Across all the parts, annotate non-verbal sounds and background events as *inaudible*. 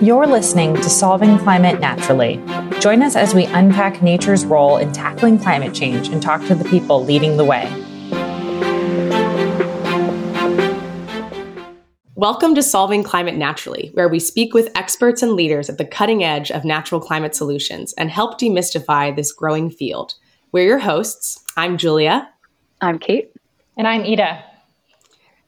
You're listening to Solving Climate Naturally. Join us as we unpack nature's role in tackling climate change and talk to the people leading the way. Welcome to Solving Climate Naturally, where we speak with experts and leaders at the cutting edge of natural climate solutions and help demystify this growing field. We're your hosts. I'm Julia. I'm Kate. And I'm Ida.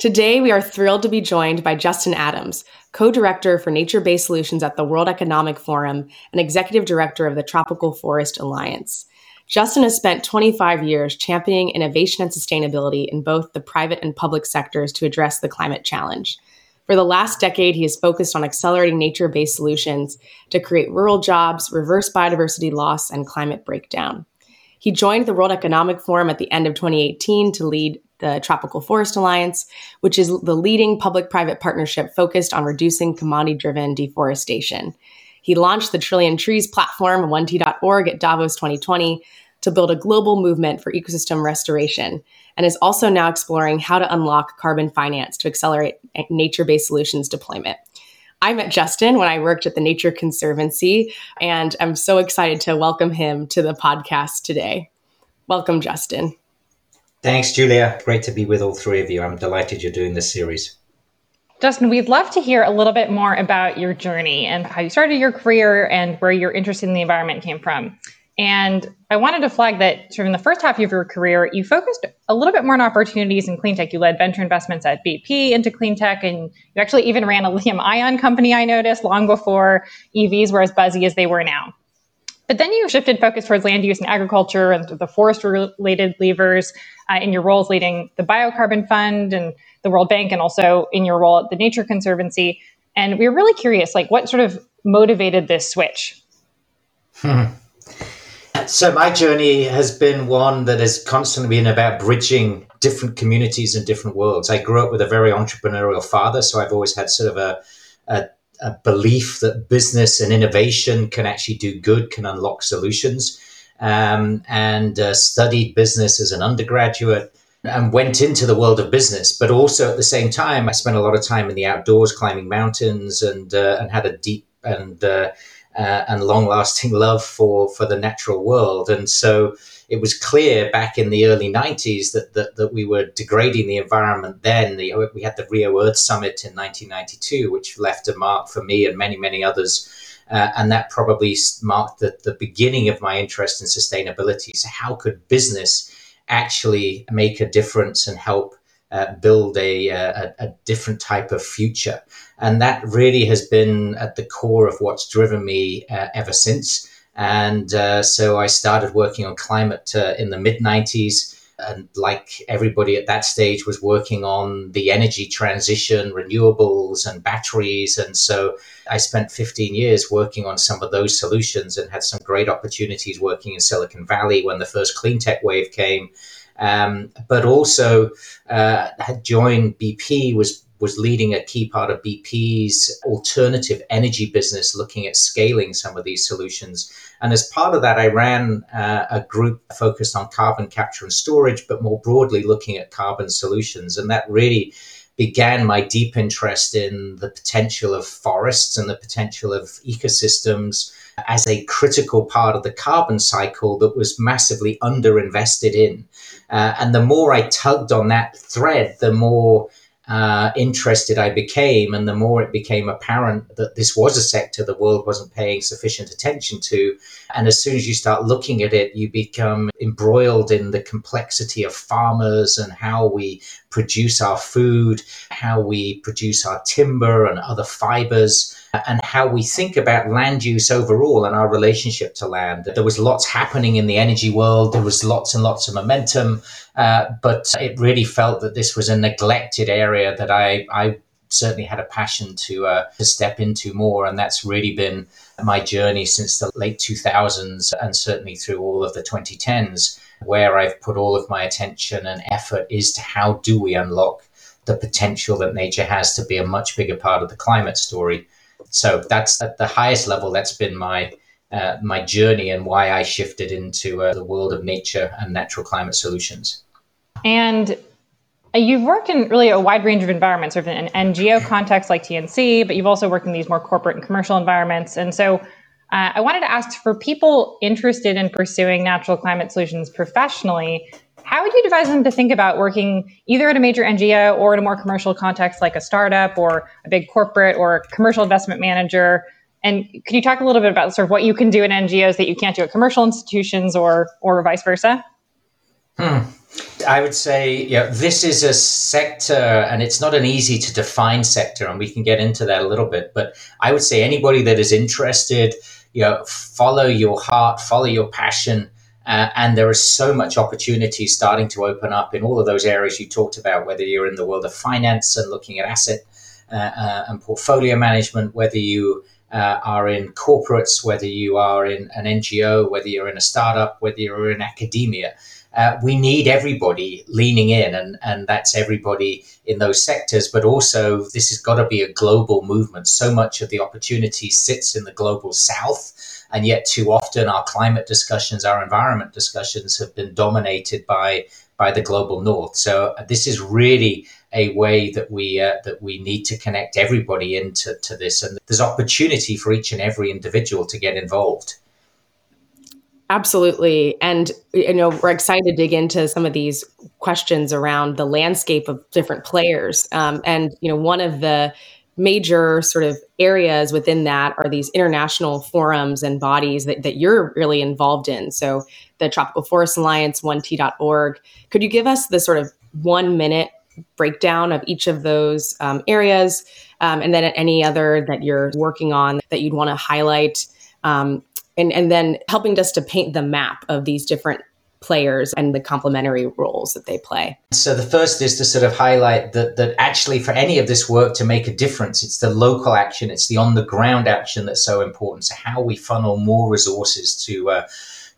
Today, we are thrilled to be joined by Justin Adams, co director for nature based solutions at the World Economic Forum and executive director of the Tropical Forest Alliance. Justin has spent 25 years championing innovation and sustainability in both the private and public sectors to address the climate challenge. For the last decade, he has focused on accelerating nature based solutions to create rural jobs, reverse biodiversity loss, and climate breakdown. He joined the World Economic Forum at the end of 2018 to lead the Tropical Forest Alliance, which is the leading public private partnership focused on reducing commodity driven deforestation. He launched the Trillion Trees platform, 1t.org, at Davos 2020 to build a global movement for ecosystem restoration and is also now exploring how to unlock carbon finance to accelerate nature based solutions deployment. I met Justin when I worked at the Nature Conservancy, and I'm so excited to welcome him to the podcast today. Welcome, Justin. Thanks, Julia. Great to be with all three of you. I'm delighted you're doing this series. Justin, we'd love to hear a little bit more about your journey and how you started your career and where your interest in the environment came from. And I wanted to flag that sort of in the first half of your career, you focused a little bit more on opportunities in clean tech. You led venture investments at BP into clean tech, and you actually even ran a lithium ion company, I noticed, long before EVs were as buzzy as they were now. But then you shifted focus towards land use and agriculture and the forest related levers uh, in your roles leading the Biocarbon Fund and the World Bank, and also in your role at the Nature Conservancy. And we were really curious, like, what sort of motivated this switch? Hmm. So my journey has been one that has constantly been about bridging different communities and different worlds. I grew up with a very entrepreneurial father, so I've always had sort of a, a, a belief that business and innovation can actually do good, can unlock solutions, um, and uh, studied business as an undergraduate and went into the world of business. But also at the same time, I spent a lot of time in the outdoors, climbing mountains, and uh, and had a deep and uh, uh, and long lasting *laughs* love for for the natural world. And so it was clear back in the early 90s that, that, that we were degrading the environment then. The, we had the Rio Earth Summit in 1992, which left a mark for me and many, many others. Uh, and that probably marked the, the beginning of my interest in sustainability. So, how could business actually make a difference and help uh, build a, a, a, different type of future. And that really has been at the core of what's driven me uh, ever since. And uh, so I started working on climate uh, in the mid 90s. And like everybody at that stage was working on the energy transition, renewables and batteries. And so I spent 15 years working on some of those solutions and had some great opportunities working in Silicon Valley when the first clean tech wave came um, but also uh, had joined BP was was leading a key part of BP's alternative energy business, looking at scaling some of these solutions. And as part of that, I ran uh, a group focused on carbon capture and storage, but more broadly looking at carbon solutions. And that really began my deep interest in the potential of forests and the potential of ecosystems as a critical part of the carbon cycle that was massively underinvested in. Uh, and the more I tugged on that thread, the more uh, interested I became, and the more it became apparent that this was a sector the world wasn't paying sufficient attention to. And as soon as you start looking at it, you become embroiled in the complexity of farmers and how we produce our food, how we produce our timber and other fibers and how we think about land use overall and our relationship to land. There was lots happening in the energy world. There was lots and lots of momentum, uh, but it really felt that this was a neglected area that I, I certainly had a passion to uh, to step into more, and that's really been my journey since the late 2000s, and certainly through all of the 2010s, where I've put all of my attention and effort is to how do we unlock the potential that nature has to be a much bigger part of the climate story. So that's at the highest level. That's been my uh, my journey and why I shifted into uh, the world of nature and natural climate solutions. And Uh, you've worked in really a wide range of environments, sort of in an NGO context like TNC, but you've also worked in these more corporate and commercial environments. And so uh, I wanted to ask for people interested in pursuing natural climate solutions professionally, how would you advise them to think about working either at a major NGO or in a more commercial context like a startup or a big corporate or a commercial investment manager? And could you talk a little bit about sort of what you can do in NGOs that you can't do at commercial institutions or or vice versa? Hmm. I would say, yeah, this is a sector, and it's not an easy to define sector, and we can get into that a little bit. But I would say anybody that is interested, you know, follow your heart, follow your passion, uh, and there is so much opportunity starting to open up in all of those areas you talked about. Whether you're in the world of finance and looking at asset uh, uh, and portfolio management, whether you uh, are in corporates, whether you are in an NGO, whether you're in a startup, whether you're in academia uh, we need everybody leaning in, and, and that's everybody in those sectors. But also, this has got to be a global movement. So much of the opportunity sits in the global south. And yet, too often, our climate discussions, our environment discussions have been dominated by, by the global north. So, uh, this is really a way that we uh, that we need to connect everybody into to this, and there's opportunity for each and every individual to get involved. Absolutely. And, you know, we're excited to dig into some of these questions around the landscape of different players. Um, and, you know, one of the major sort of areas within that are these international forums and bodies that, that you're really involved in. So the Tropical Forest Alliance, 1t.org. Could you give us the sort of one minute breakdown of each of those um, areas? Um, and then any other that you're working on that you'd want to highlight? Um, and, and then helping us to paint the map of these different players and the complementary roles that they play. So the first is to sort of highlight that that actually for any of this work to make a difference, it's the local action, it's the on the ground action that's so important. So how we funnel more resources to uh,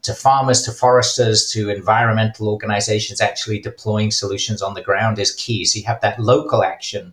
to farmers, to foresters, to environmental organizations actually deploying solutions on the ground is key. So you have that local action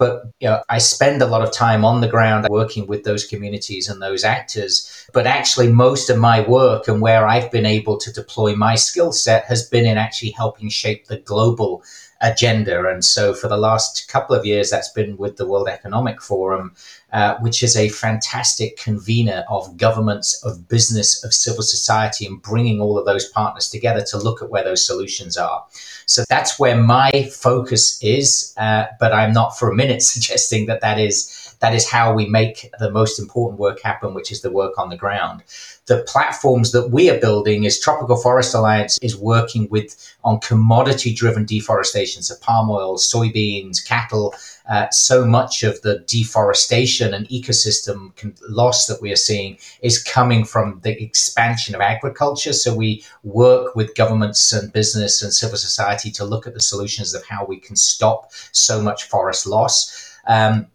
but you know, I spend a lot of time on the ground working with those communities and those actors. But actually, most of my work and where I've been able to deploy my skill set has been in actually helping shape the global agenda. And so for the last couple of years, that's been with the World Economic Forum, uh, which is a fantastic convener of governments, of business, of civil society, and bringing all of those partners together to look at where those solutions are. So that's where my focus is. Uh, but I'm not for a minute *laughs* suggesting that that is that is how we make the most important work happen, which is the work on the ground the platforms that we are building is Tropical Forest Alliance is working with on commodity driven deforestation, so palm oil, soybeans, cattle. Uh, so much of the deforestation and ecosystem loss that we are seeing is coming from the expansion of agriculture. So we work with governments and business and civil society to look at the solutions of how we can stop so much forest loss. Um,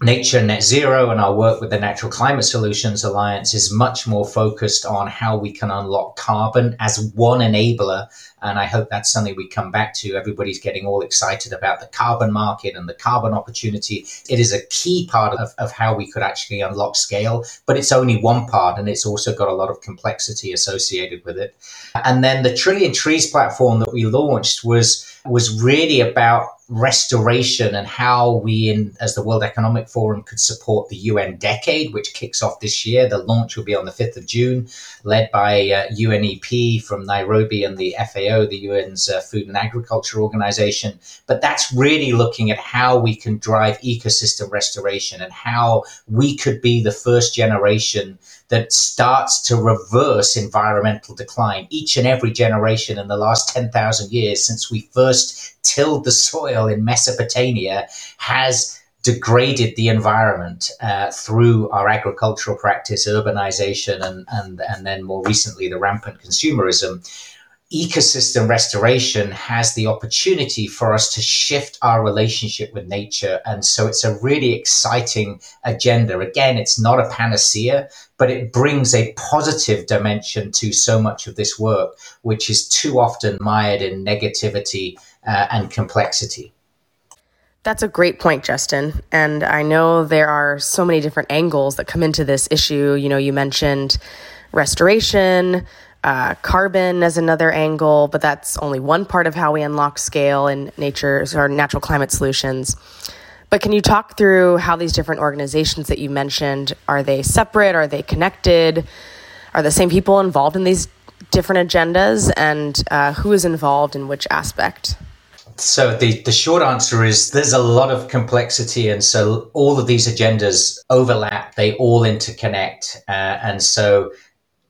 Nature Net Zero and our work with the Natural Climate Solutions Alliance is much more focused on how we can unlock carbon as one enabler. And I hope that's something we come back to. Everybody's getting all excited about the carbon market and the carbon opportunity. It is a key part of, of how we could actually unlock scale, but it's only one part and it's also got a lot of complexity associated with it. And then the Trillion Trees platform that we launched was was really about restoration and how we in as the World Economic Forum could support the UN decade which kicks off this year. The launch will be on the 5th of June led by uh, UNEP from Nairobi and the FAO the UN's uh, food and agriculture organization. But that's really looking at how we can drive ecosystem restoration and how we could be the first generation that starts to reverse environmental decline. Each and every generation in the last 10,000 years since we first tilled the soil in Mesopotamia has degraded the environment uh, through our agricultural practice, urbanization, and, and, and then more recently the rampant consumerism ecosystem restoration has the opportunity for us to shift our relationship with nature. And so it's a really exciting agenda. Again, it's not a panacea, but it brings a positive dimension to so much of this work, which is too often mired in negativity uh, and complexity. That's a great point, Justin. And I know there are so many different angles that come into this issue. You know, you mentioned restoration, uh, carbon as another angle, but that's only one part of how we unlock scale in nature's or natural climate solutions. But can you talk through how these different organizations that you mentioned are they separate? Are they connected? Are the same people involved in these different agendas, and uh, who is involved in which aspect? So the, the short answer is there's a lot of complexity, and so all of these agendas overlap. They all interconnect, uh, and so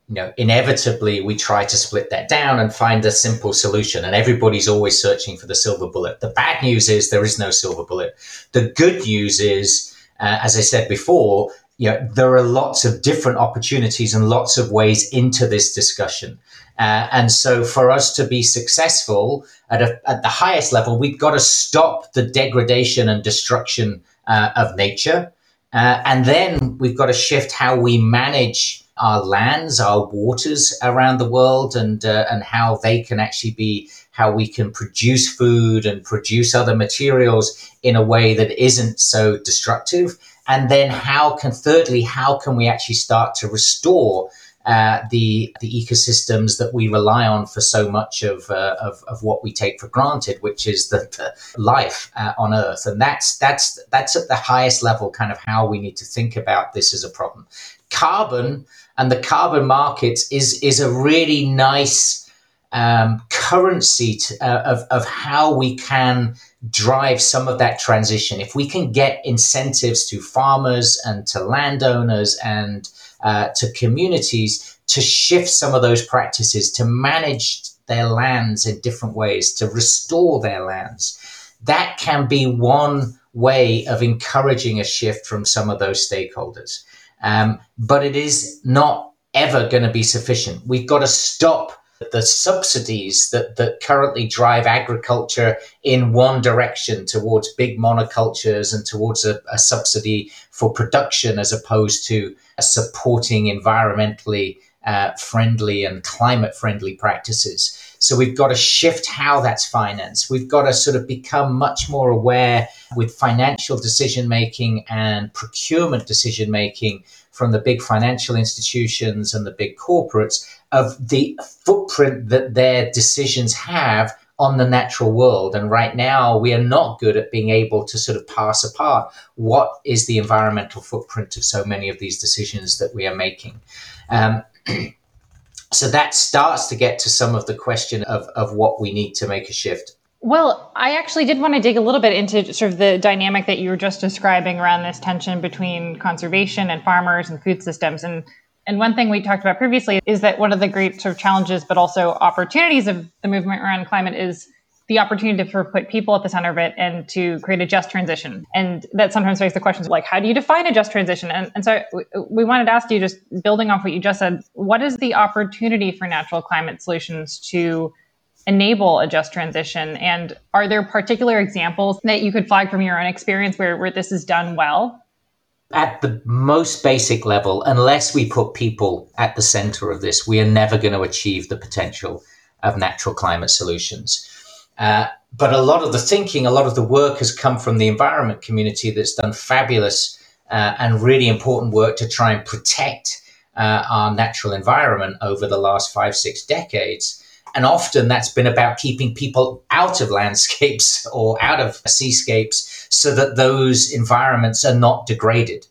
you know inevitably we try to split that down and find a simple solution. And everybody's always searching for the silver bullet. The bad news is there is no silver bullet. The good news is, uh, as I said before, you know, there are lots of different opportunities and lots of ways into this discussion. Uh, and so for us to be successful at, a, at the highest level, we've got to stop the degradation and destruction uh, of nature. Uh, and then we've got to shift how we manage our lands, our waters around the world, and uh, and how they can actually be how we can produce food and produce other materials in a way that isn't so destructive. And then how can thirdly, how can we actually start to restore uh, the the ecosystems that we rely on for so much of uh, of, of, what we take for granted, which is the, the life uh, on Earth, and that's that's that's at the highest level, kind of how we need to think about this as a problem. Carbon and the carbon markets is is a really nice um, currency to, uh, of of how we can drive some of that transition. If we can get incentives to farmers and to landowners and uh, to communities to shift some of those practices, to manage their lands in different ways, to restore their lands. That can be one way of encouraging a shift from some of those stakeholders. Um, but it is not ever going to be sufficient. We've got to stop the subsidies that, that currently drive agriculture in one direction towards big monocultures and towards a, a subsidy for production as opposed to supporting environmentally uh, friendly and climate friendly practices. So we've got to shift how that's financed. We've got to sort of become much more aware with financial decision making and procurement decision making from the big financial institutions and the big corporates of the footprint that their decisions have on the natural world. And right now, we are not good at being able to sort of pass apart what is the environmental footprint of so many of these decisions that we are making. Um, *clears throat* so that starts to get to some of the question of, of what we need to make a shift. Well, I actually did want to dig a little bit into sort of the dynamic that you were just describing around this tension between conservation and farmers and food systems. And and one thing we talked about previously is that one of the great sort of challenges, but also opportunities of the movement around climate is the opportunity to put people at the center of it and to create a just transition. And that sometimes raises the questions like, how do you define a just transition? And, and so we wanted to ask you, just building off what you just said, what is the opportunity for natural climate solutions to enable a just transition? And are there particular examples that you could flag from your own experience where, where this is done well? At the most basic level, unless we put people at the center of this, we are never going to achieve the potential of natural climate solutions. Uh, but a lot of the thinking, a lot of the work has come from the environment community that's done fabulous uh, and really important work to try and protect uh, our natural environment over the last five, six decades. And often that's been about keeping people out of landscapes *laughs* or out of seascapes so that those environments are not degraded.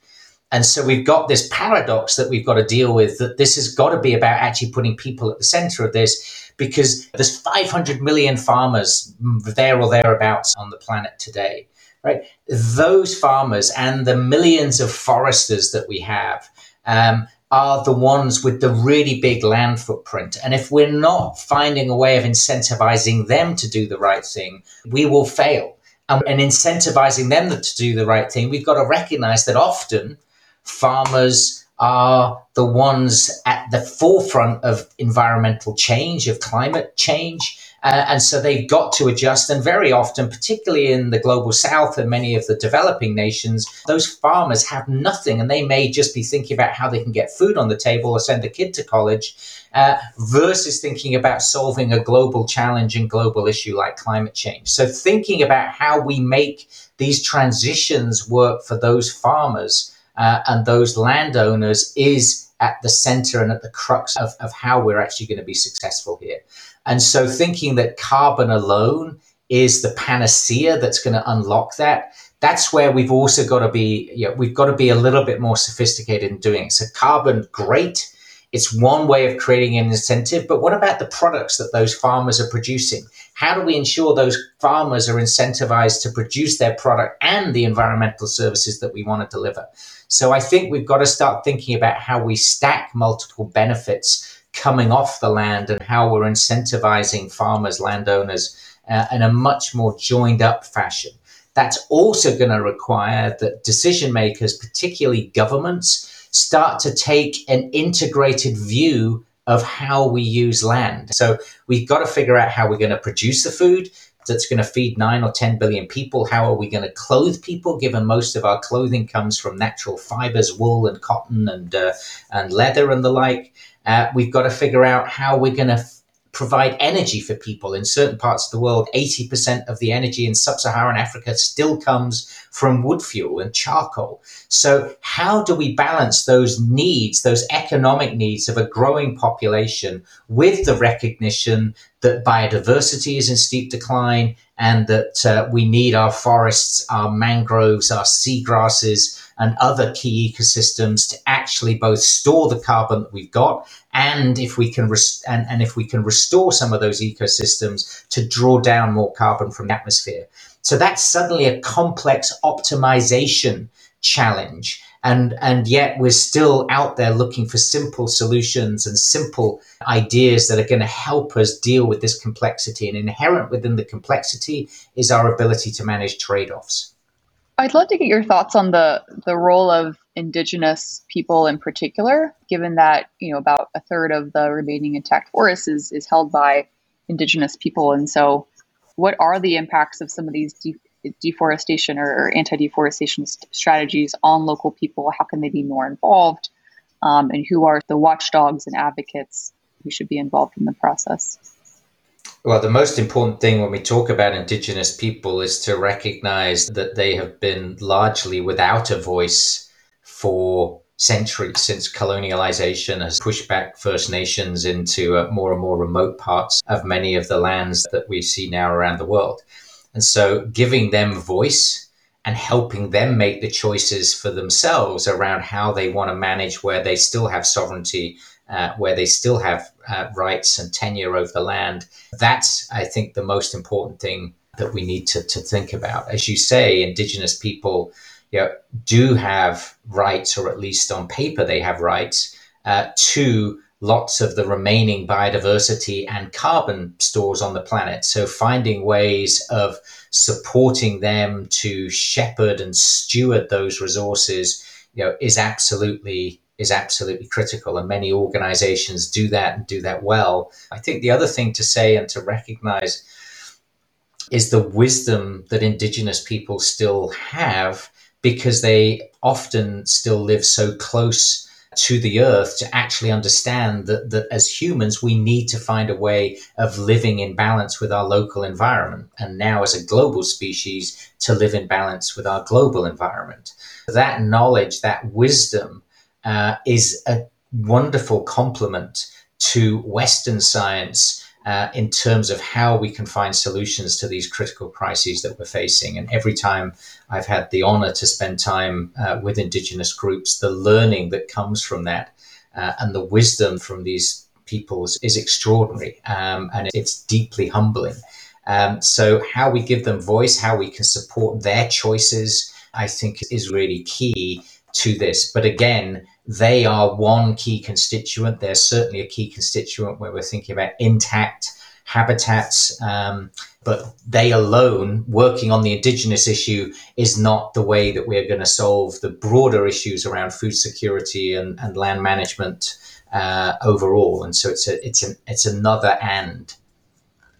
And so we've got this paradox that we've got to deal with that this has got to be about actually putting people at the center of this because there's 500 million farmers there or thereabouts on the planet today, right? Those farmers and the millions of foresters that we have um, are the ones with the really big land footprint. And if we're not finding a way of incentivizing them to do the right thing, we will fail. Um, and incentivizing them to do the right thing, we've got to recognize that often farmers are the ones at the forefront of environmental change, of climate change. Uh, and so they've got to adjust. And very often, particularly in the global south and many of the developing nations, those farmers have nothing and they may just be thinking about how they can get food on the table or send a kid to college uh, versus thinking about solving a global challenge and global issue like climate change. So, thinking about how we make these transitions work for those farmers uh, and those landowners is at the center and at the crux of, of how we're actually going to be successful here. And so thinking that carbon alone is the panacea that's going to unlock that, that's where we've also got to be, you know, we've got to be a little bit more sophisticated in doing it. So carbon, great. It's one way of creating an incentive, but what about the products that those farmers are producing? How do we ensure those farmers are incentivized to produce their product and the environmental services that we want to deliver? So I think we've got to start thinking about how we stack multiple benefits coming off the land and how we're incentivizing farmers, landowners uh, in a much more joined up fashion. That's also going to require that decision makers, particularly governments, start to take an integrated view of how we use land. So we've got to figure out how we're going to produce the food that's going to feed nine or 10 billion people. How are we going to clothe people, given most of our clothing comes from natural fibers, wool and cotton and, uh, and leather and the like? Uh, we've got to figure out how we're going to provide energy for people. In certain parts of the world, 80% of the energy in sub Saharan Africa still comes from wood fuel and charcoal. So, how do we balance those needs, those economic needs of a growing population, with the recognition that biodiversity is in steep decline and that uh, we need our forests, our mangroves, our seagrasses? and other key ecosystems to actually both store the carbon that we've got and if we can res- and, and if we can restore some of those ecosystems to draw down more carbon from the atmosphere so that's suddenly a complex optimization challenge and and yet we're still out there looking for simple solutions and simple ideas that are going to help us deal with this complexity. And inherent within the complexity is our ability to manage trade-offs. I'd love to get your thoughts on the the role of indigenous people in particular, given that you know about a third of the remaining intact forests is is held by indigenous people, and so what are the impacts of some of these de- deforestation or, anti-deforestation st- strategies on local people? How can they be more involved? Um, and who are the watchdogs and advocates who should be involved in the process? Well, the most important thing when we talk about Indigenous people is to recognize that they have been largely without a voice for centuries since colonialization has pushed back First Nations into uh, more and more remote parts of many of the lands that we see now around the world. And so giving them voice and helping them make the choices for themselves around how they want to manage where they still have sovereignty uh, where they still have uh, rights and tenure over the land. That's, I think, the most important thing that we need to, to think about. As you say, Indigenous people you know, do have rights, or at least on paper they have rights, uh, to lots of the remaining biodiversity and carbon stores on the planet. So finding ways of supporting them to shepherd and steward those resources, you know, is absolutely is absolutely critical, and many organizations do that and do that well. I think the other thing to say and to recognize is the wisdom that Indigenous people still have because they often still live so close to the earth to actually understand that, that as humans, we need to find a way of living in balance with our local environment. And now, as a global species, to live in balance with our global environment. That knowledge, that wisdom, uh, is a wonderful complement to Western science uh, in terms of how we can find solutions to these critical crises that we're facing. And every time I've had the honor to spend time uh, with Indigenous groups, the learning that comes from that uh, and the wisdom from these peoples is extraordinary um, and it's deeply humbling. Um, so, how we give them voice, how we can support their choices, I think is really key to this. But again, they are one key constituent. They're certainly a key constituent where we're thinking about intact habitats. Um, but they alone, working on the indigenous issue, is not the way that we're going to solve the broader issues around food security and, and land management uh, overall. And so it's a, it's an, it's another and.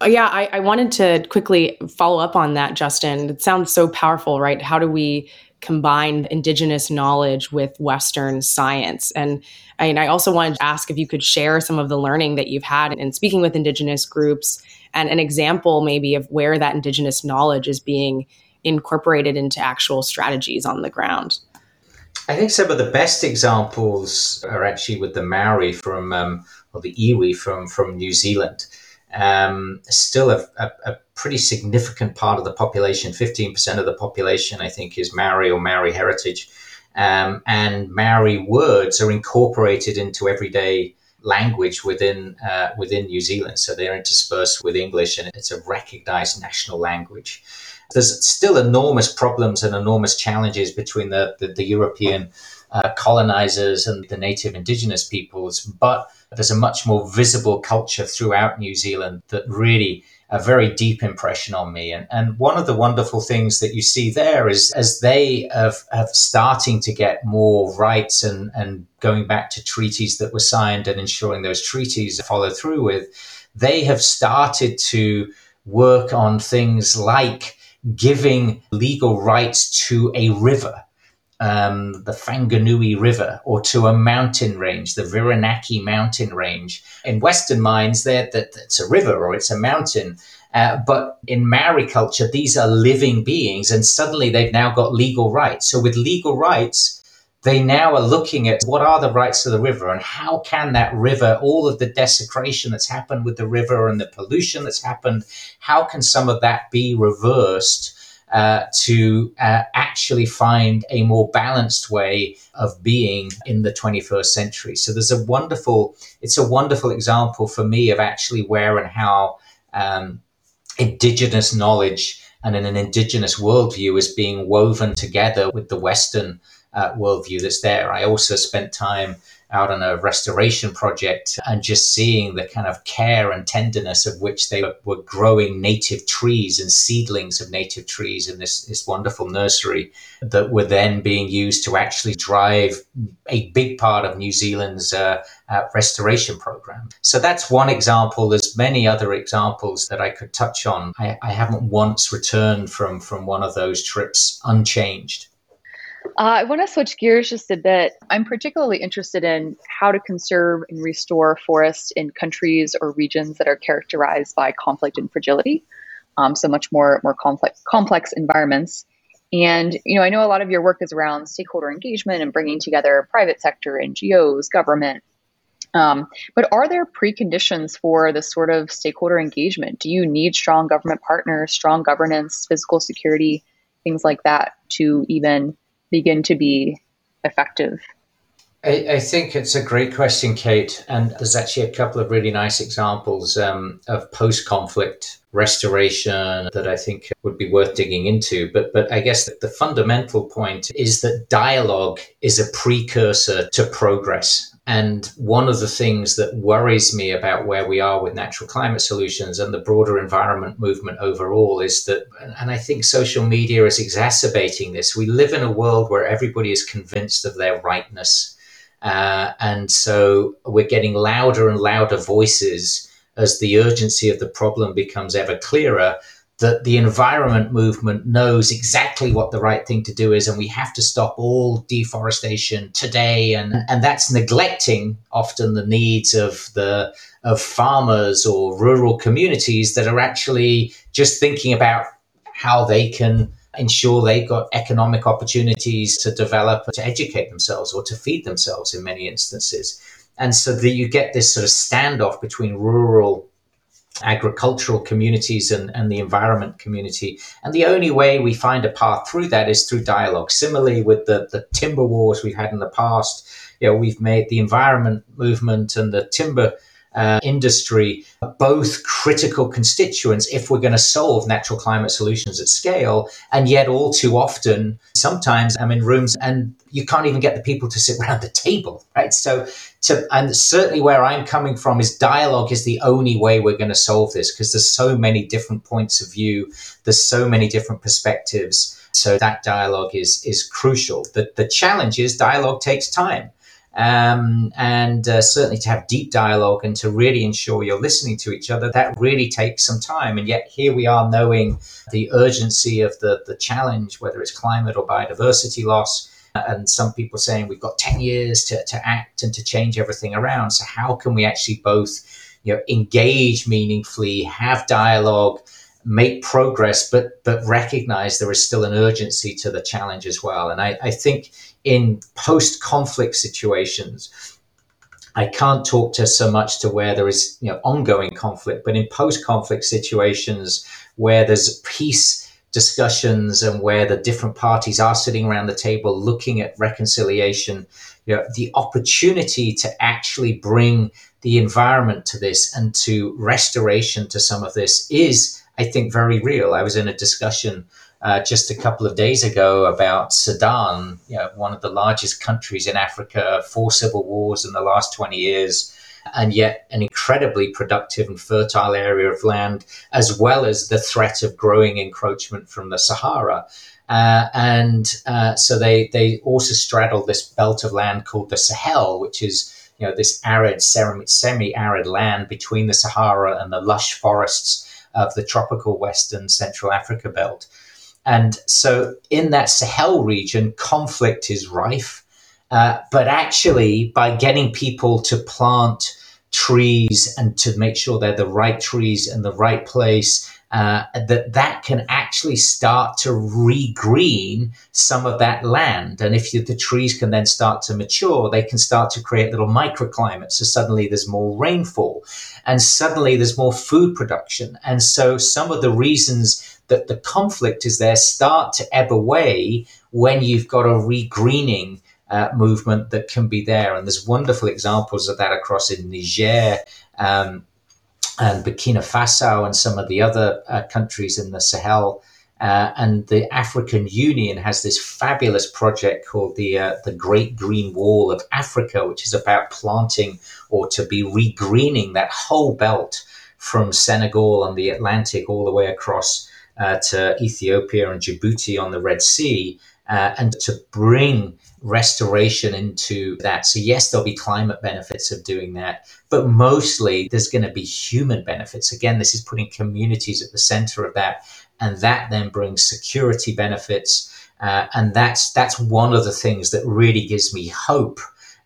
Yeah, I, I wanted to quickly follow up on that, Justin. It sounds so powerful, right? How do we combine indigenous knowledge with Western science. And I, I also wanted to ask if you could share some of the learning that you've had in speaking with indigenous groups and an example maybe of where that indigenous knowledge is being incorporated into actual strategies on the ground. I think some of the best examples are actually with the Maori from, um, or the iwi from, from New Zealand. Um, still a, a, a, pretty significant part of the population, 15% of the population, I think, is Maori or Maori heritage. Um, and Maori words are incorporated into everyday language within uh, within New Zealand. So they're interspersed with English, and it's a recognized national language. There's still enormous problems and enormous challenges between the the, the European uh, colonizers and the native indigenous peoples, but there's a much more visible culture throughout New Zealand that really a very deep impression on me. And, and one of the wonderful things that you see there is as they have, have starting to get more rights and, and going back to treaties that were signed and ensuring those treaties follow through with, they have started to work on things like giving legal rights to a river um, the Whanganui River or to a mountain range, the Viranaki mountain range. In Western minds, that it's a river or it's a mountain. Uh, but in Maori culture, these are living beings, and suddenly they've now got legal rights. So, with legal rights, they now are looking at what are the rights of the river and how can that river, all of the desecration that's happened with the river and the pollution that's happened, how can some of that be reversed? Uh, to uh, actually find a more balanced way of being in the 21st century. So there's a wonderful, it's a wonderful example for me of actually where and how um, indigenous knowledge and in an indigenous worldview is being woven together with the Western uh, worldview that's there. I also spent time out on a restoration project and just seeing the kind of care and tenderness of which they were growing native trees and seedlings of native trees in this, this wonderful nursery that were then being used to actually drive a big part of New Zealand's uh, uh, restoration program. So that's one example. There's many other examples that I could touch on. I, I haven't once returned from, from one of those trips unchanged. Uh, I want to switch gears just a bit. I'm particularly interested in how to conserve and restore forests in countries or regions that are characterized by conflict and fragility, um, so much more more complex complex environments. And you know, I know a lot of your work is around stakeholder engagement and bringing together private sector, NGOs, government. Um, but are there preconditions for this sort of stakeholder engagement? Do you need strong government partners, strong governance, physical security, things like that to even begin to be effective? I, I, think it's a great question, Kate. And there's actually a couple of really nice examples um, of post conflict restoration that I think would be worth digging into. But, but I guess the fundamental point is that dialogue is a precursor to progress. And one of the things that worries me about where we are with natural climate solutions and the broader environment movement overall is that, and I think social media is exacerbating this, we live in a world where everybody is convinced of their rightness. Uh, and so we're getting louder and louder voices as the urgency of the problem becomes ever clearer that the environment movement knows exactly what the right thing to do is and we have to stop all deforestation today. And and that's neglecting often the needs of the of farmers or rural communities that are actually just thinking about how they can ensure they've got economic opportunities to develop to educate themselves or to feed themselves in many instances. And so that you get this sort of standoff between rural agricultural communities and, and the environment community. And the only way we find a path through that is through dialogue. Similarly, with the, the timber wars we've had in the past, you know, we've made the environment movement and the timber uh, industry both critical constituents if we're going to solve natural climate solutions at scale. And yet, all too often, sometimes I'm in rooms and you can't even get the people to sit *laughs* around the table, right? So, to, and certainly where I'm coming from is dialogue is the only way we're going to solve this because there's so many different points of view, there's so many different perspectives. So that dialogue is is crucial. The the challenge is dialogue takes time. Um, and uh, certainly to have deep dialogue and to really ensure you're listening to each other, that really takes some time. And yet here we are knowing the urgency of the, the challenge, whether it's climate or biodiversity loss. And some people saying we've got 10 years to, to act and to change everything around. So how can we actually both you know, engage meaningfully, have dialogue, make progress, but but recognize there is still an urgency to the challenge as well. And I, I think in post-conflict situations, I can't talk to so much to where there is you know ongoing conflict, but in post-conflict situations where there's peace discussions and where the different parties are sitting around the table looking at reconciliation, you know, the opportunity to actually bring the environment to this and to restoration to some of this is, I think, very real. I was in a discussion uh, just a couple of days ago about Sudan, you know, one of the largest countries in Africa, four civil wars in the last 20 years, and yet an incredibly productive and fertile area of land, as well as the threat of growing encroachment from the Sahara. Uh, and uh, so they, they also straddle this belt of land called the Sahel, which is you know this arid, semi-arid land between the Sahara and the lush forests of the tropical Western Central Africa belt. And so in that Sahel region, conflict is rife. Uh, but actually, by getting people to plant trees and to make sure they're the right trees in the right place, uh, that that can actually start to regreen some of that land. And if you, the trees can then start to mature, they can start to create little microclimates. So suddenly there's more rainfall, and suddenly there's more food production. And so some of the reasons that the conflict is there start to ebb away when you've got a regreening uh, movement that can be there. And there's wonderful examples of that across in Niger um, and Burkina Faso and some of the other uh, countries in the Sahel. Uh, and the African Union has this fabulous project called the uh, the Great Green Wall of Africa, which is about planting or to be regreening that whole belt from Senegal on the Atlantic all the way across to Ethiopia and Djibouti on the Red Sea, uh, and to bring restoration into that. So, yes, there'll be climate benefits of doing that, but mostly there's going to be human benefits. Again, this is putting communities at the center of that, and that then brings security benefits. Uh, and that's that's one of the things that really gives me hope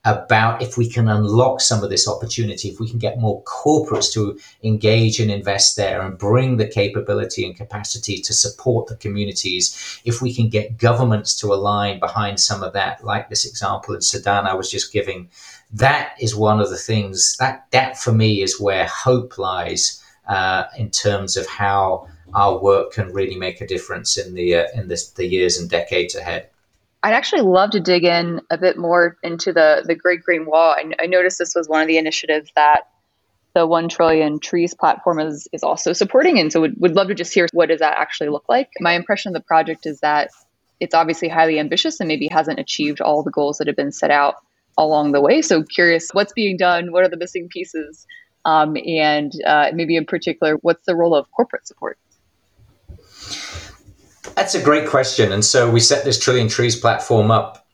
about if we can unlock some of this opportunity, if we can get more corporates to engage and invest there and bring the capability and capacity to support the communities, if we can get governments to align behind some of that, like this example in Sudan I was just giving, that is one of the things that that for me is where hope lies uh, in terms of how our work can really make a difference in the uh, in this, the years and decades ahead. I'd actually love to dig in a bit more into the the Great Green Wall. I, I noticed this was one of the initiatives that the One Trillion Trees platform is is also supporting, and so would would love to just hear what does that actually look like. My impression of the project is that it's obviously highly ambitious and maybe hasn't achieved all the goals that have been set out along the way. So curious, what's being done? What are the missing pieces? Um, and uh, maybe in particular, what's the role of corporate support? That's a great question. And so we set this Trillion Trees platform up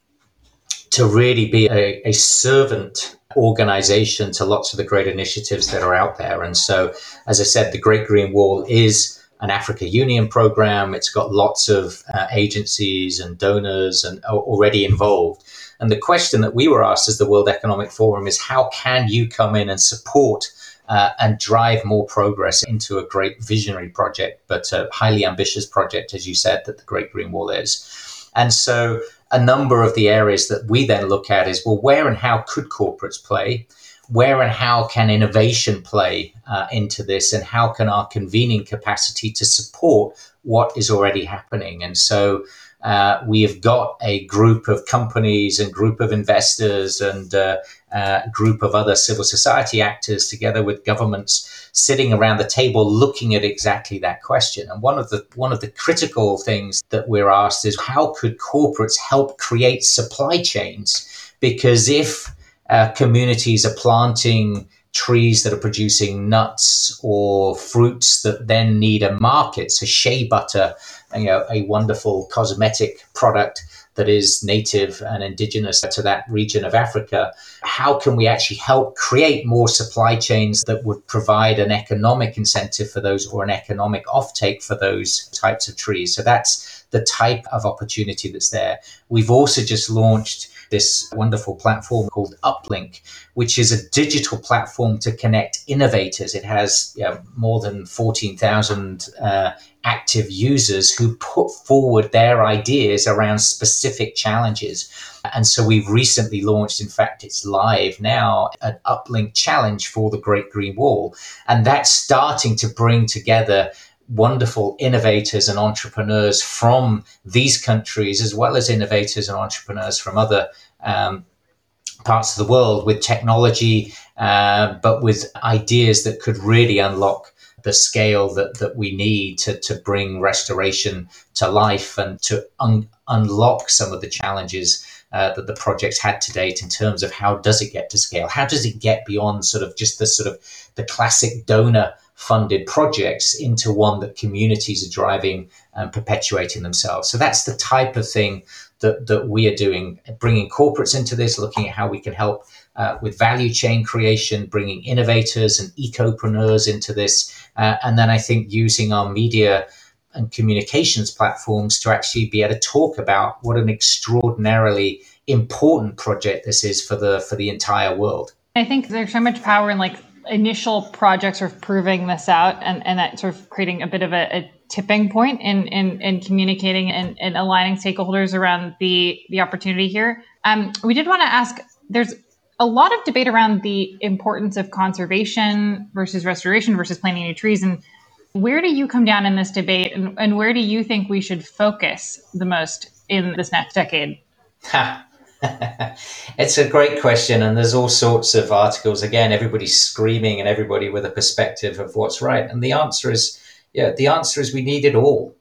to really be a, a servant organization to lots of the great initiatives that are out there. And so, as I said, the Great Green Wall is an Africa Union program. It's got lots of uh, agencies and donors and already involved. And the question that we were asked as the World Economic Forum is how can you come in and support uh, and drive more progress into a great visionary project, but a highly ambitious project, as you said, that the Great Green Wall is. And so, a number of the areas that we then look at is well, where and how could corporates play? Where and how can innovation play uh, into this? And how can our convening capacity to support what is already happening? And so, uh, we have got a group of companies and group of investors and uh, uh, group of other civil society actors together with governments sitting around the table looking at exactly that question. And one of the one of the critical things that we're asked is how could corporates help create supply chains? Because if uh, communities are planting trees that are producing nuts or fruits that then need a market so shea butter you know, a wonderful cosmetic product that is native and indigenous to that region of Africa. How can we actually help create more supply chains that would provide an economic incentive for those or an economic offtake for those types of trees? So that's the type of opportunity that's there. We've also just launched this wonderful platform called Uplink, which is a digital platform to connect innovators. It has more than 14,000 uh, active users who put forward their ideas around specific challenges. And so we've recently launched, in fact, it's live now, an uplink challenge for the Great Green Wall. And that's starting to bring together wonderful innovators and entrepreneurs from these countries, as well as innovators and entrepreneurs from other um, parts of the world with technology, uh, but with ideas that could really unlock the scale that, that we need to, to bring restoration to life and to un- unlock some of the challenges uh, that the project had to date in terms of how does it get to scale? How does it get beyond sort of just the sort of the classic donor funded projects into one that communities are driving and perpetuating themselves? So that's the type of thing that, that we are doing, bringing corporates into this, looking at how we can help uh, with value chain creation, bringing innovators and ecopreneurs into this. Uh, and then I think using our media and communications platforms to actually be able to talk about what an extraordinarily important project this is for the for the entire world. I think there's so much power in like initial projects sort of proving this out and, and that sort of creating a bit of a, a tipping point in, in, in communicating and, and, aligning stakeholders around the, the opportunity here. Um, we did want to ask, there's a lot of debate around the importance of conservation versus restoration versus planting new trees. And where do you come down in this debate, and, and where do you think we should focus the most in this next decade? *laughs* it's a great question, and there's all sorts of articles. Again, everybody's screaming, and everybody with a perspective of what's right. And the answer is, yeah, the answer is we need it all,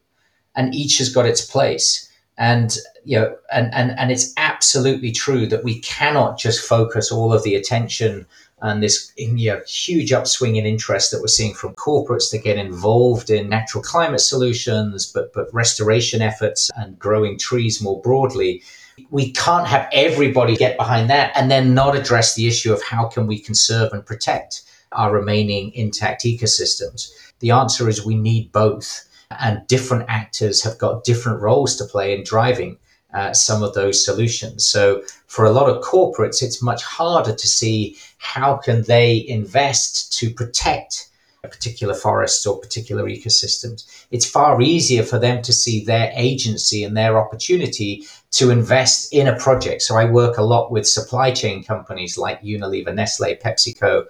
and each has got its place. And you know, and and and it's absolutely true that we cannot just focus all of the attention and this you know, huge upswing in interest that we're seeing from corporates to get involved in natural climate solutions, but, but restoration efforts and growing trees more broadly. We can't have everybody get behind that and then not address the issue of how can we conserve and protect our remaining intact ecosystems. The answer is we need both. And different actors have got different roles to play in driving uh, some of those solutions. So for a lot of corporates, it's much harder to see how can they invest to protect particular forests or particular ecosystems. It's far easier for them to see their agency and their opportunity to invest in a project. So I work a lot with supply chain companies like Unilever, Nestle, PepsiCo,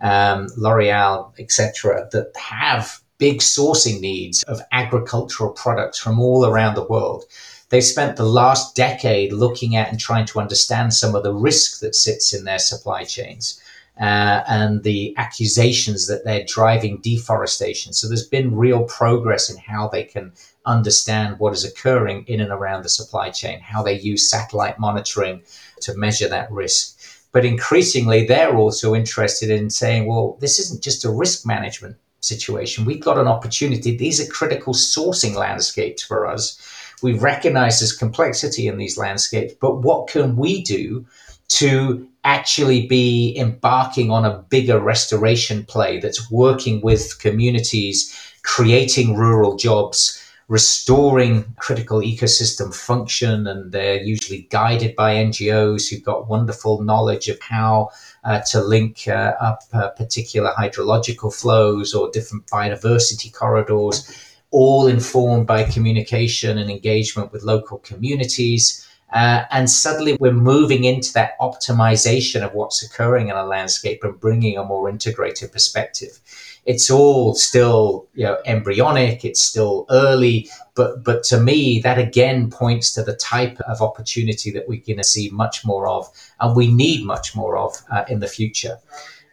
um, L'Oreal, etc., that have big sourcing needs of agricultural products from all around the world. They've spent the last decade looking at and trying to understand some of the risk that sits in their supply chains. Uh, and the accusations that they're driving deforestation. So there's been real progress in how they can understand what is occurring in and around the supply chain, how they use satellite monitoring to measure that risk. But increasingly, they're also interested in saying, well, this isn't just a risk management situation. We've got an opportunity. These are critical sourcing landscapes for us we recognize there's complexity in these landscapes, but what can we do to actually be embarking on a bigger restoration play that's working with communities, creating rural jobs, restoring critical ecosystem function. And they're usually guided by NGOs who've got wonderful knowledge of how uh, to link uh, up uh, particular hydrological flows or different biodiversity corridors all informed by communication and engagement with local communities. Uh, and suddenly we're moving into that optimization of what's occurring in a landscape and bringing a more integrated perspective. It's all still, you know, embryonic. It's still early, but but to me, that again points to the type of opportunity that we're going to see much more of, and we need much more of uh, in the future.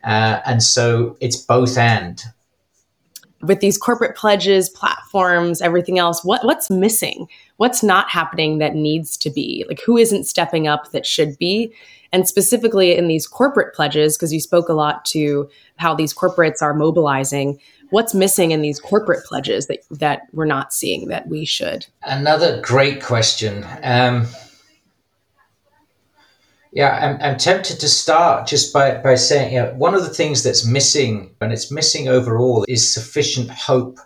Uh, and so it's both and with these corporate pledges, platforms, everything else, what what's missing? What's not happening that needs to be? Like who isn't stepping up that should be? And specifically in these corporate pledges, because you spoke a lot to how these corporates are mobilizing, what's missing in these corporate pledges that that we're not seeing that we should? Another great question. Um, yeah, I'm, I'm tempted to start just by, by saying, you know, one of the things that's missing, and it's missing overall, is sufficient hope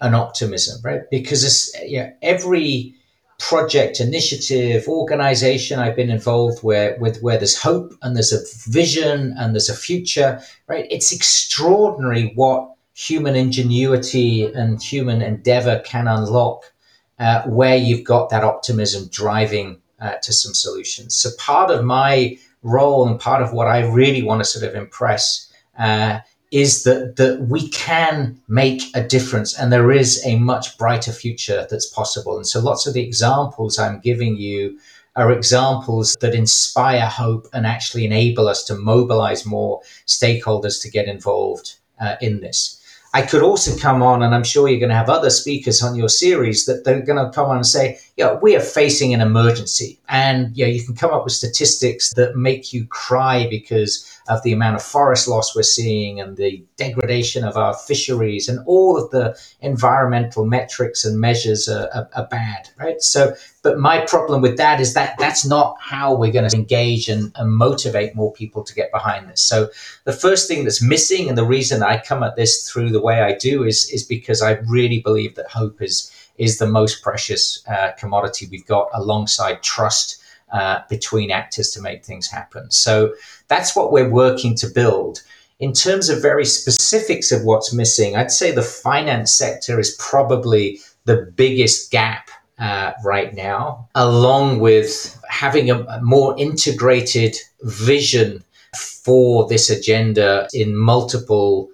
and optimism, right? Because you know, every project, initiative, organization I've been involved where with where there's hope and there's a vision and there's a future, right? It's extraordinary what human ingenuity and human endeavor can unlock uh, where you've got that optimism driving uh, to some solutions. So part of my role and part of what I really want to sort of impress uh, is that that we can make a difference and there is a much brighter future that's possible. And so lots of the examples I'm giving you are examples that inspire hope and actually enable us to mobilize more stakeholders to get involved uh, in this. I could also come on, and I'm sure you're going to have other speakers on your series that they're going to come on and say, yeah, we are facing an emergency. And yeah, you can come up with statistics that make you cry because of the amount of forest loss we're seeing and the degradation of our fisheries and all of the environmental metrics and measures are, are, are bad, right? So, but my problem with that is that that's not how we're going to engage and, and motivate more people to get behind this. So, the first thing that's missing, and the reason I come at this through the way I do, is is because I really believe that hope is is the most precious uh, commodity we've got alongside trust uh, between actors to make things happen. So that's what we're working to build. In terms of very specifics of what's missing, I'd say the finance sector is probably the biggest gap uh, right now, along with having a, a more integrated vision for this agenda in multiple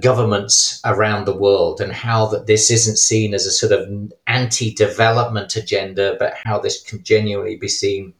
governments around the world and how that this isn't seen as a sort of anti-development agenda, but how this can genuinely be seen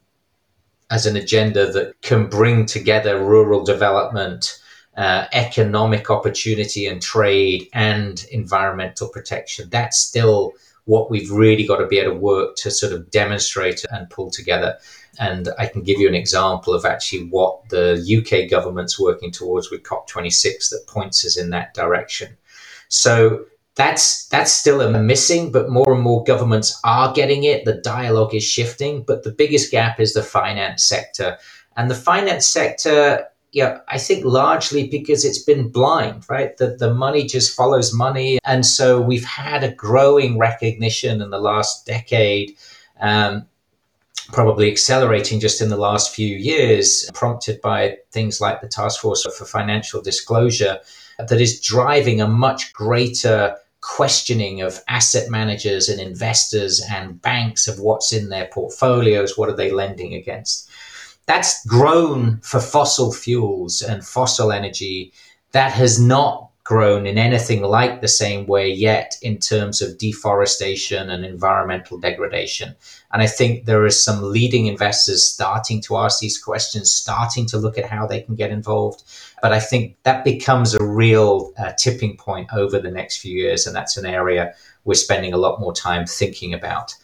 as an agenda that can bring together rural development, uh, economic opportunity and trade, and environmental protection. That's still what we've really got to be able to work to sort of demonstrate and pull together. And I can give you an example of actually what the UK government's working towards with COP26 that points us in that direction. So that's that's still a missing, but more and more governments are getting it. The dialogue is shifting, but the biggest gap is the finance sector. And the finance sector, yeah, I think largely because it's been blind, right? That the money just follows money. And so we've had a growing recognition in the last decade um, probably accelerating just in the last few years, prompted by things like the Task Force for Financial Disclosure, that is driving a much greater questioning of asset managers and investors and banks of what's in their portfolios, what are they lending against. That's grown for fossil fuels and fossil energy. That has not grown in anything like the same way yet in terms of deforestation and environmental degradation. And I think there are some leading investors starting to ask these questions, starting to look at how they can get involved. But I think that becomes a real uh, tipping point over the next few years. And that's an area we're spending a lot more time thinking about.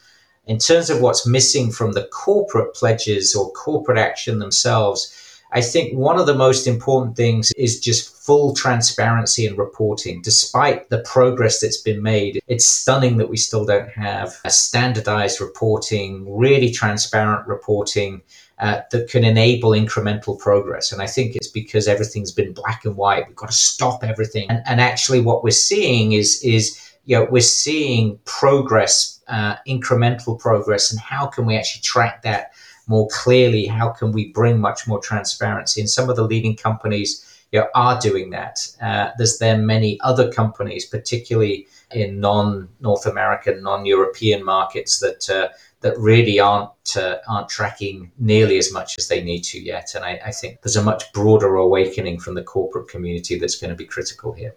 In terms of what's missing from the corporate pledges or corporate action themselves, I think one of the most important things is just full transparency and reporting. Despite the progress that's been made, it's stunning that we still don't have a standardized reporting, really transparent reporting. Uh, that can enable incremental progress. And I think it's because everything's been black and white. We've got to stop everything. And, and actually, what we're seeing is is you know we're seeing progress, uh, incremental progress, and how can we actually track that more clearly how can we bring much more transparency? And some of the leading companies you know, are doing that. Uh, there's then many other companies particularly in non north american non european markets that uh, that really aren't uh, aren't tracking nearly as much as they need to yet. And I, I think there's a much broader awakening from the corporate community that's going to be critical here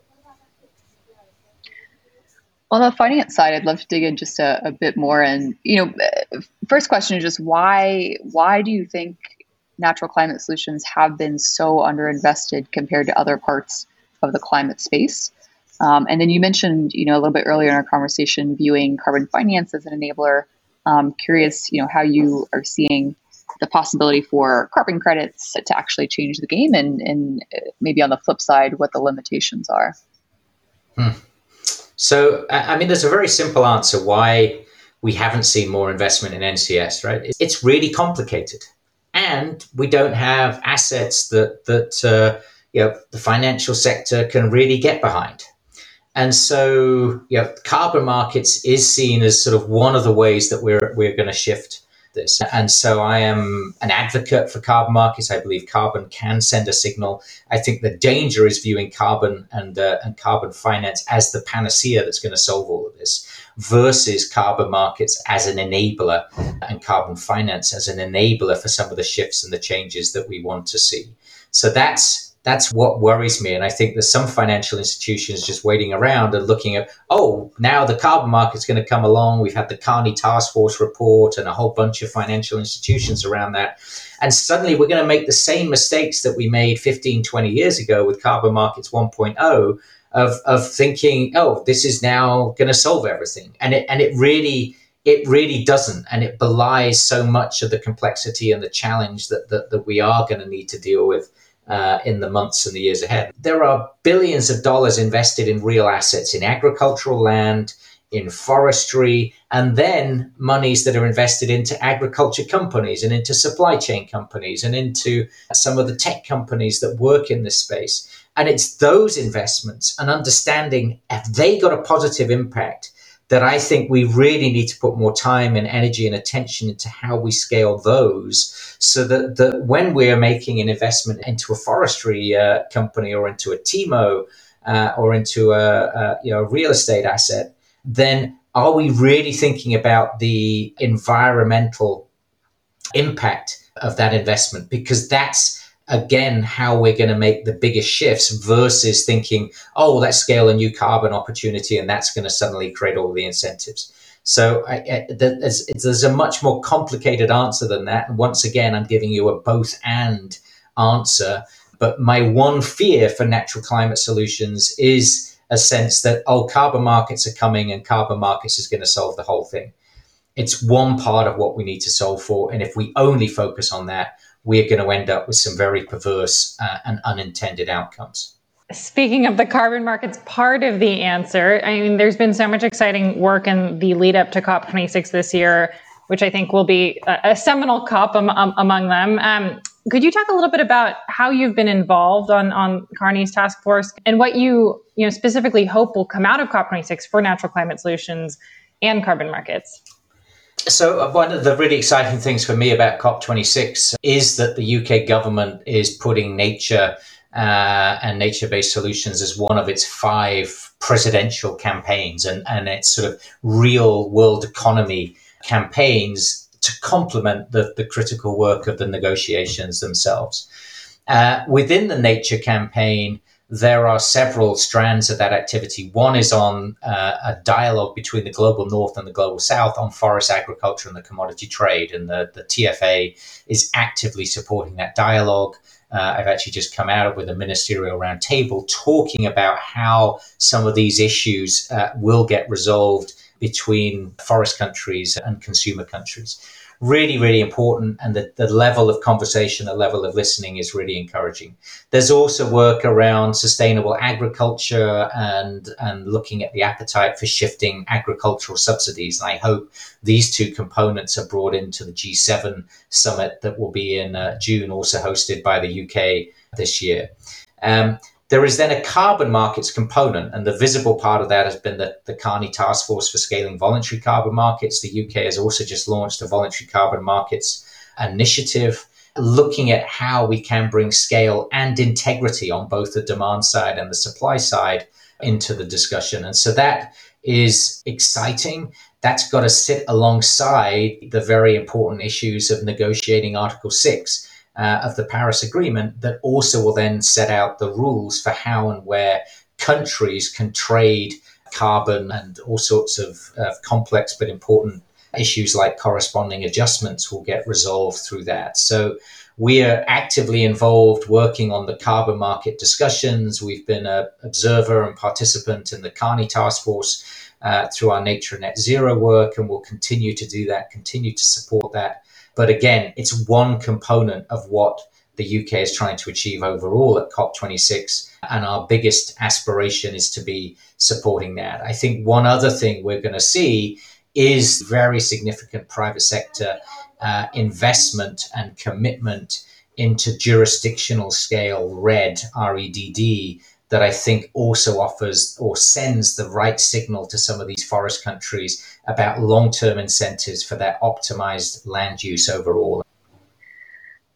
on the finance side, I'd love to dig in just a, a, bit more. And you know, first question is just why why do you think natural climate solutions have been so underinvested compared to other parts of the climate space? Um, and then you mentioned, you know, a little bit earlier in our conversation, viewing carbon finance as an enabler. Um, curious, you know, how you are seeing the possibility for carbon credits to actually change the game, and, and maybe on the flip side, what the limitations are. Hmm. So, I mean, there's a very simple answer why we haven't seen more investment in NCS, right? It's really complicated. And we don't have assets that, that uh, you know, the financial sector can really get behind. And so, yeah, carbon markets is seen as sort of one of the ways that we're we're going to shift this. And so I am an advocate for carbon markets. I believe carbon can send a signal. I think the danger is viewing carbon and, uh, and carbon finance as the panacea that's going to solve all of this versus carbon markets as an enabler and carbon finance as an enabler for some of the shifts and the changes that we want to see. So that's that's what worries me. And I think there's some financial institutions just waiting around and looking at, oh, now the carbon market's going to come along. We've had the Carney Task Force report and a whole bunch of financial institutions around that. And suddenly we're going to make the same mistakes that we made 15, 20 years ago with Carbon Markets 1.0 of, of thinking, oh, this is now going to solve everything. And it, and it really, it really doesn't. And it belies so much of the complexity and the challenge that, that, that we are going to need to deal with uh, in the months and the years ahead. There are billions of dollars invested in real assets, in agricultural land, in forestry, and then monies that are invested into agriculture companies and into supply chain companies and into some of the tech companies that work in this space. And it's those investments and understanding have they got a positive impact that I think we really need to put more time and energy and attention into how we scale those so that, that when we're making an investment into a forestry uh, company or into a TIMO uh, or into a, a, you know, real estate asset, then are we really thinking about the environmental impact of that investment? Because that's again how we're going to make the biggest shifts versus thinking, oh, let's scale a new carbon opportunity and that's going to suddenly create all the incentives. So I, I, there's, there's, a much more complicated answer than that. And once again, I'm giving you a both and answer. But my one fear for natural climate solutions is a sense that, oh, carbon markets are coming and carbon markets is going to solve the whole thing. It's one part of what we need to solve for. And if we only focus on that, we're going to end up with some very perverse uh, and unintended outcomes. Speaking of the carbon markets, part of the answer, I mean, there's been so much exciting work in the lead up to COP26 this year, which I think will be a, a seminal COP among them. Um, could you talk a little bit about how you've been involved on, on Carney's task force and what you, you know, specifically hope will come out of COP26 for natural climate solutions and carbon markets? So, uh, one of the really exciting things for me about COP26 is that the UK government is putting nature uh, and nature based solutions as one of its five presidential campaigns and, and its sort of real world economy campaigns to complement the, the critical work of the negotiations themselves. Uh, within the nature campaign, there are several strands of that activity. One is on uh, a dialogue between the global north and the global south on forest agriculture and the commodity trade. And the, the TFA is actively supporting that dialogue. Uh, I've actually just come out with a ministerial roundtable talking about how some of these issues uh, will get resolved between forest countries and consumer countries really, really important. And the, the level of conversation, the level of listening is really encouraging. There's also work around sustainable agriculture and, and looking at the appetite for shifting agricultural subsidies. And I hope these two components are brought into the G7 summit that will be in uh, June, also hosted by the UK this year. Um, there is then a carbon markets component, and the visible part of that has been the, the Carney Task Force for Scaling Voluntary Carbon Markets. The UK has also just launched a voluntary carbon markets initiative looking at how we can bring scale and integrity on both the demand side and the supply side into the discussion. And so that is exciting. That's got to sit alongside the very important issues of negotiating Article 6 uh, of the Paris Agreement that also will then set out the rules for how and where countries can trade carbon and all sorts of uh, complex but important issues like corresponding adjustments will get resolved through that. So we are actively involved working on the carbon market discussions. We've been an observer and participant in the Carney Task Force uh, through our Nature Net Zero work, and we'll continue to do that, continue to support that but again, it's one component of what the UK is trying to achieve overall at COP26. And our biggest aspiration is to be supporting that. I think one other thing we're going to see is very significant private sector uh, investment and commitment into jurisdictional scale REDD, R-E-D-D, that I think also offers or sends the right signal to some of these forest countries about long term incentives for their optimized land use overall.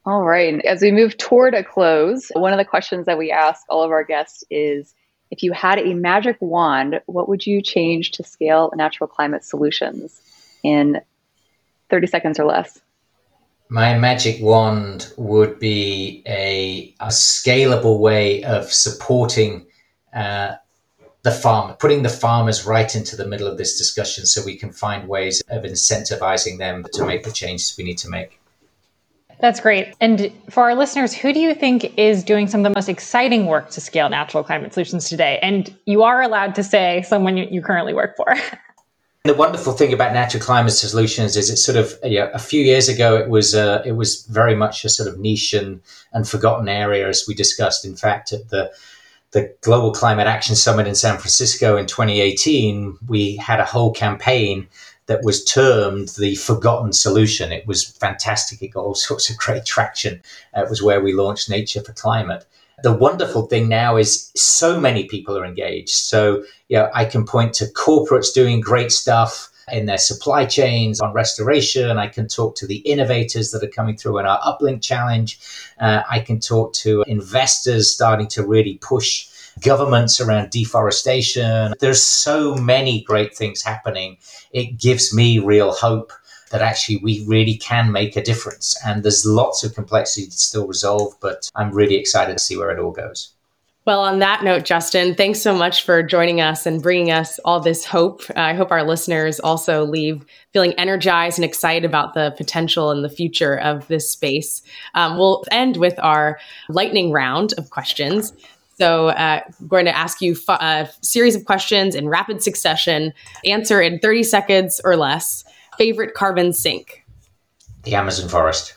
All right. As we move toward a close, one of the questions that we ask all of our guests is if you had a magic wand, what would you change to scale natural climate solutions in 30 seconds or less? My magic wand would be a, a scalable way of supporting uh, the farm, putting the farmers right into the middle of this discussion so we can find ways of incentivizing them to make the changes we need to make. That's great. And for our listeners, who do you think is doing some of the most exciting work to scale natural climate solutions today? And you are allowed to say someone you currently work for. *laughs* the wonderful thing about natural climate solutions is it's sort of you know, a few years ago it was uh, it was very much a sort of niche and, and forgotten area as we discussed in fact at the the global climate action summit in san francisco in 2018 we had a whole campaign that was termed the forgotten solution. It was fantastic. It got all *laughs* sorts of great traction. Uh, it was where we launched Nature for Climate. The wonderful thing now is so many people are engaged. So, you know, I can point to corporates doing great stuff in their supply chains on restoration. I can talk to the innovators that are coming through in our UpLink challenge. Uh, I can talk to investors starting to really push governments around deforestation. There's so many great things happening. It gives me real hope that actually we really can make a difference. And there's lots of complexity to still resolve, but I'm really excited to see where it all goes. Well, on that note, Justin, thanks so much for joining us and bringing us all this hope. I hope our listeners also leave feeling energized and excited about the potential and the future of this space. Um, we'll end with our lightning round of questions. So, uh, I'm going to ask you a uh, series of questions in rapid succession. Answer in 30 seconds or less. Favorite carbon sink? The Amazon forest.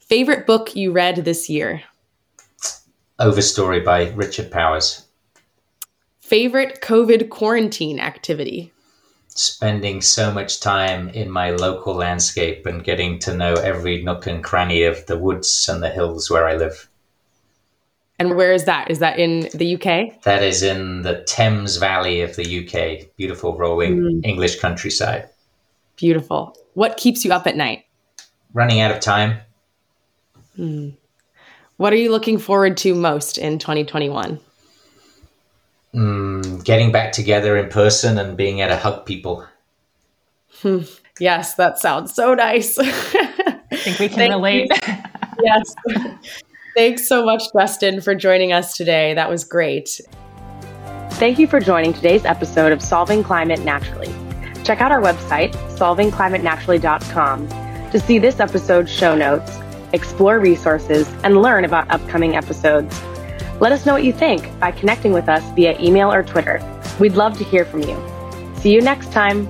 Favorite book you read this year? Overstory by Richard Powers. Favorite COVID quarantine activity? Spending so much time in my local landscape and getting to know every nook and cranny of the woods and the hills where I live. And where is that? Is that in the UK? That is in the Thames Valley of the UK. Beautiful rolling mm. English countryside. Beautiful. What keeps you up at night? Running out of time. Mm. What are you looking forward to most in 2021? Mm, getting back together in person and being able to hug people. Hmm. Yes, that sounds so nice. I think we can relate. *laughs* yes. Thanks so much, Justin, for joining us today. That was great. Thank you for joining today's episode of Solving Climate Naturally. Check out our website, solvingclimatenaturally.com, to see this episode's show notes, explore resources, and learn about upcoming episodes. Let us know what you think by connecting with us via email or Twitter. We'd love to hear from you. See you next time.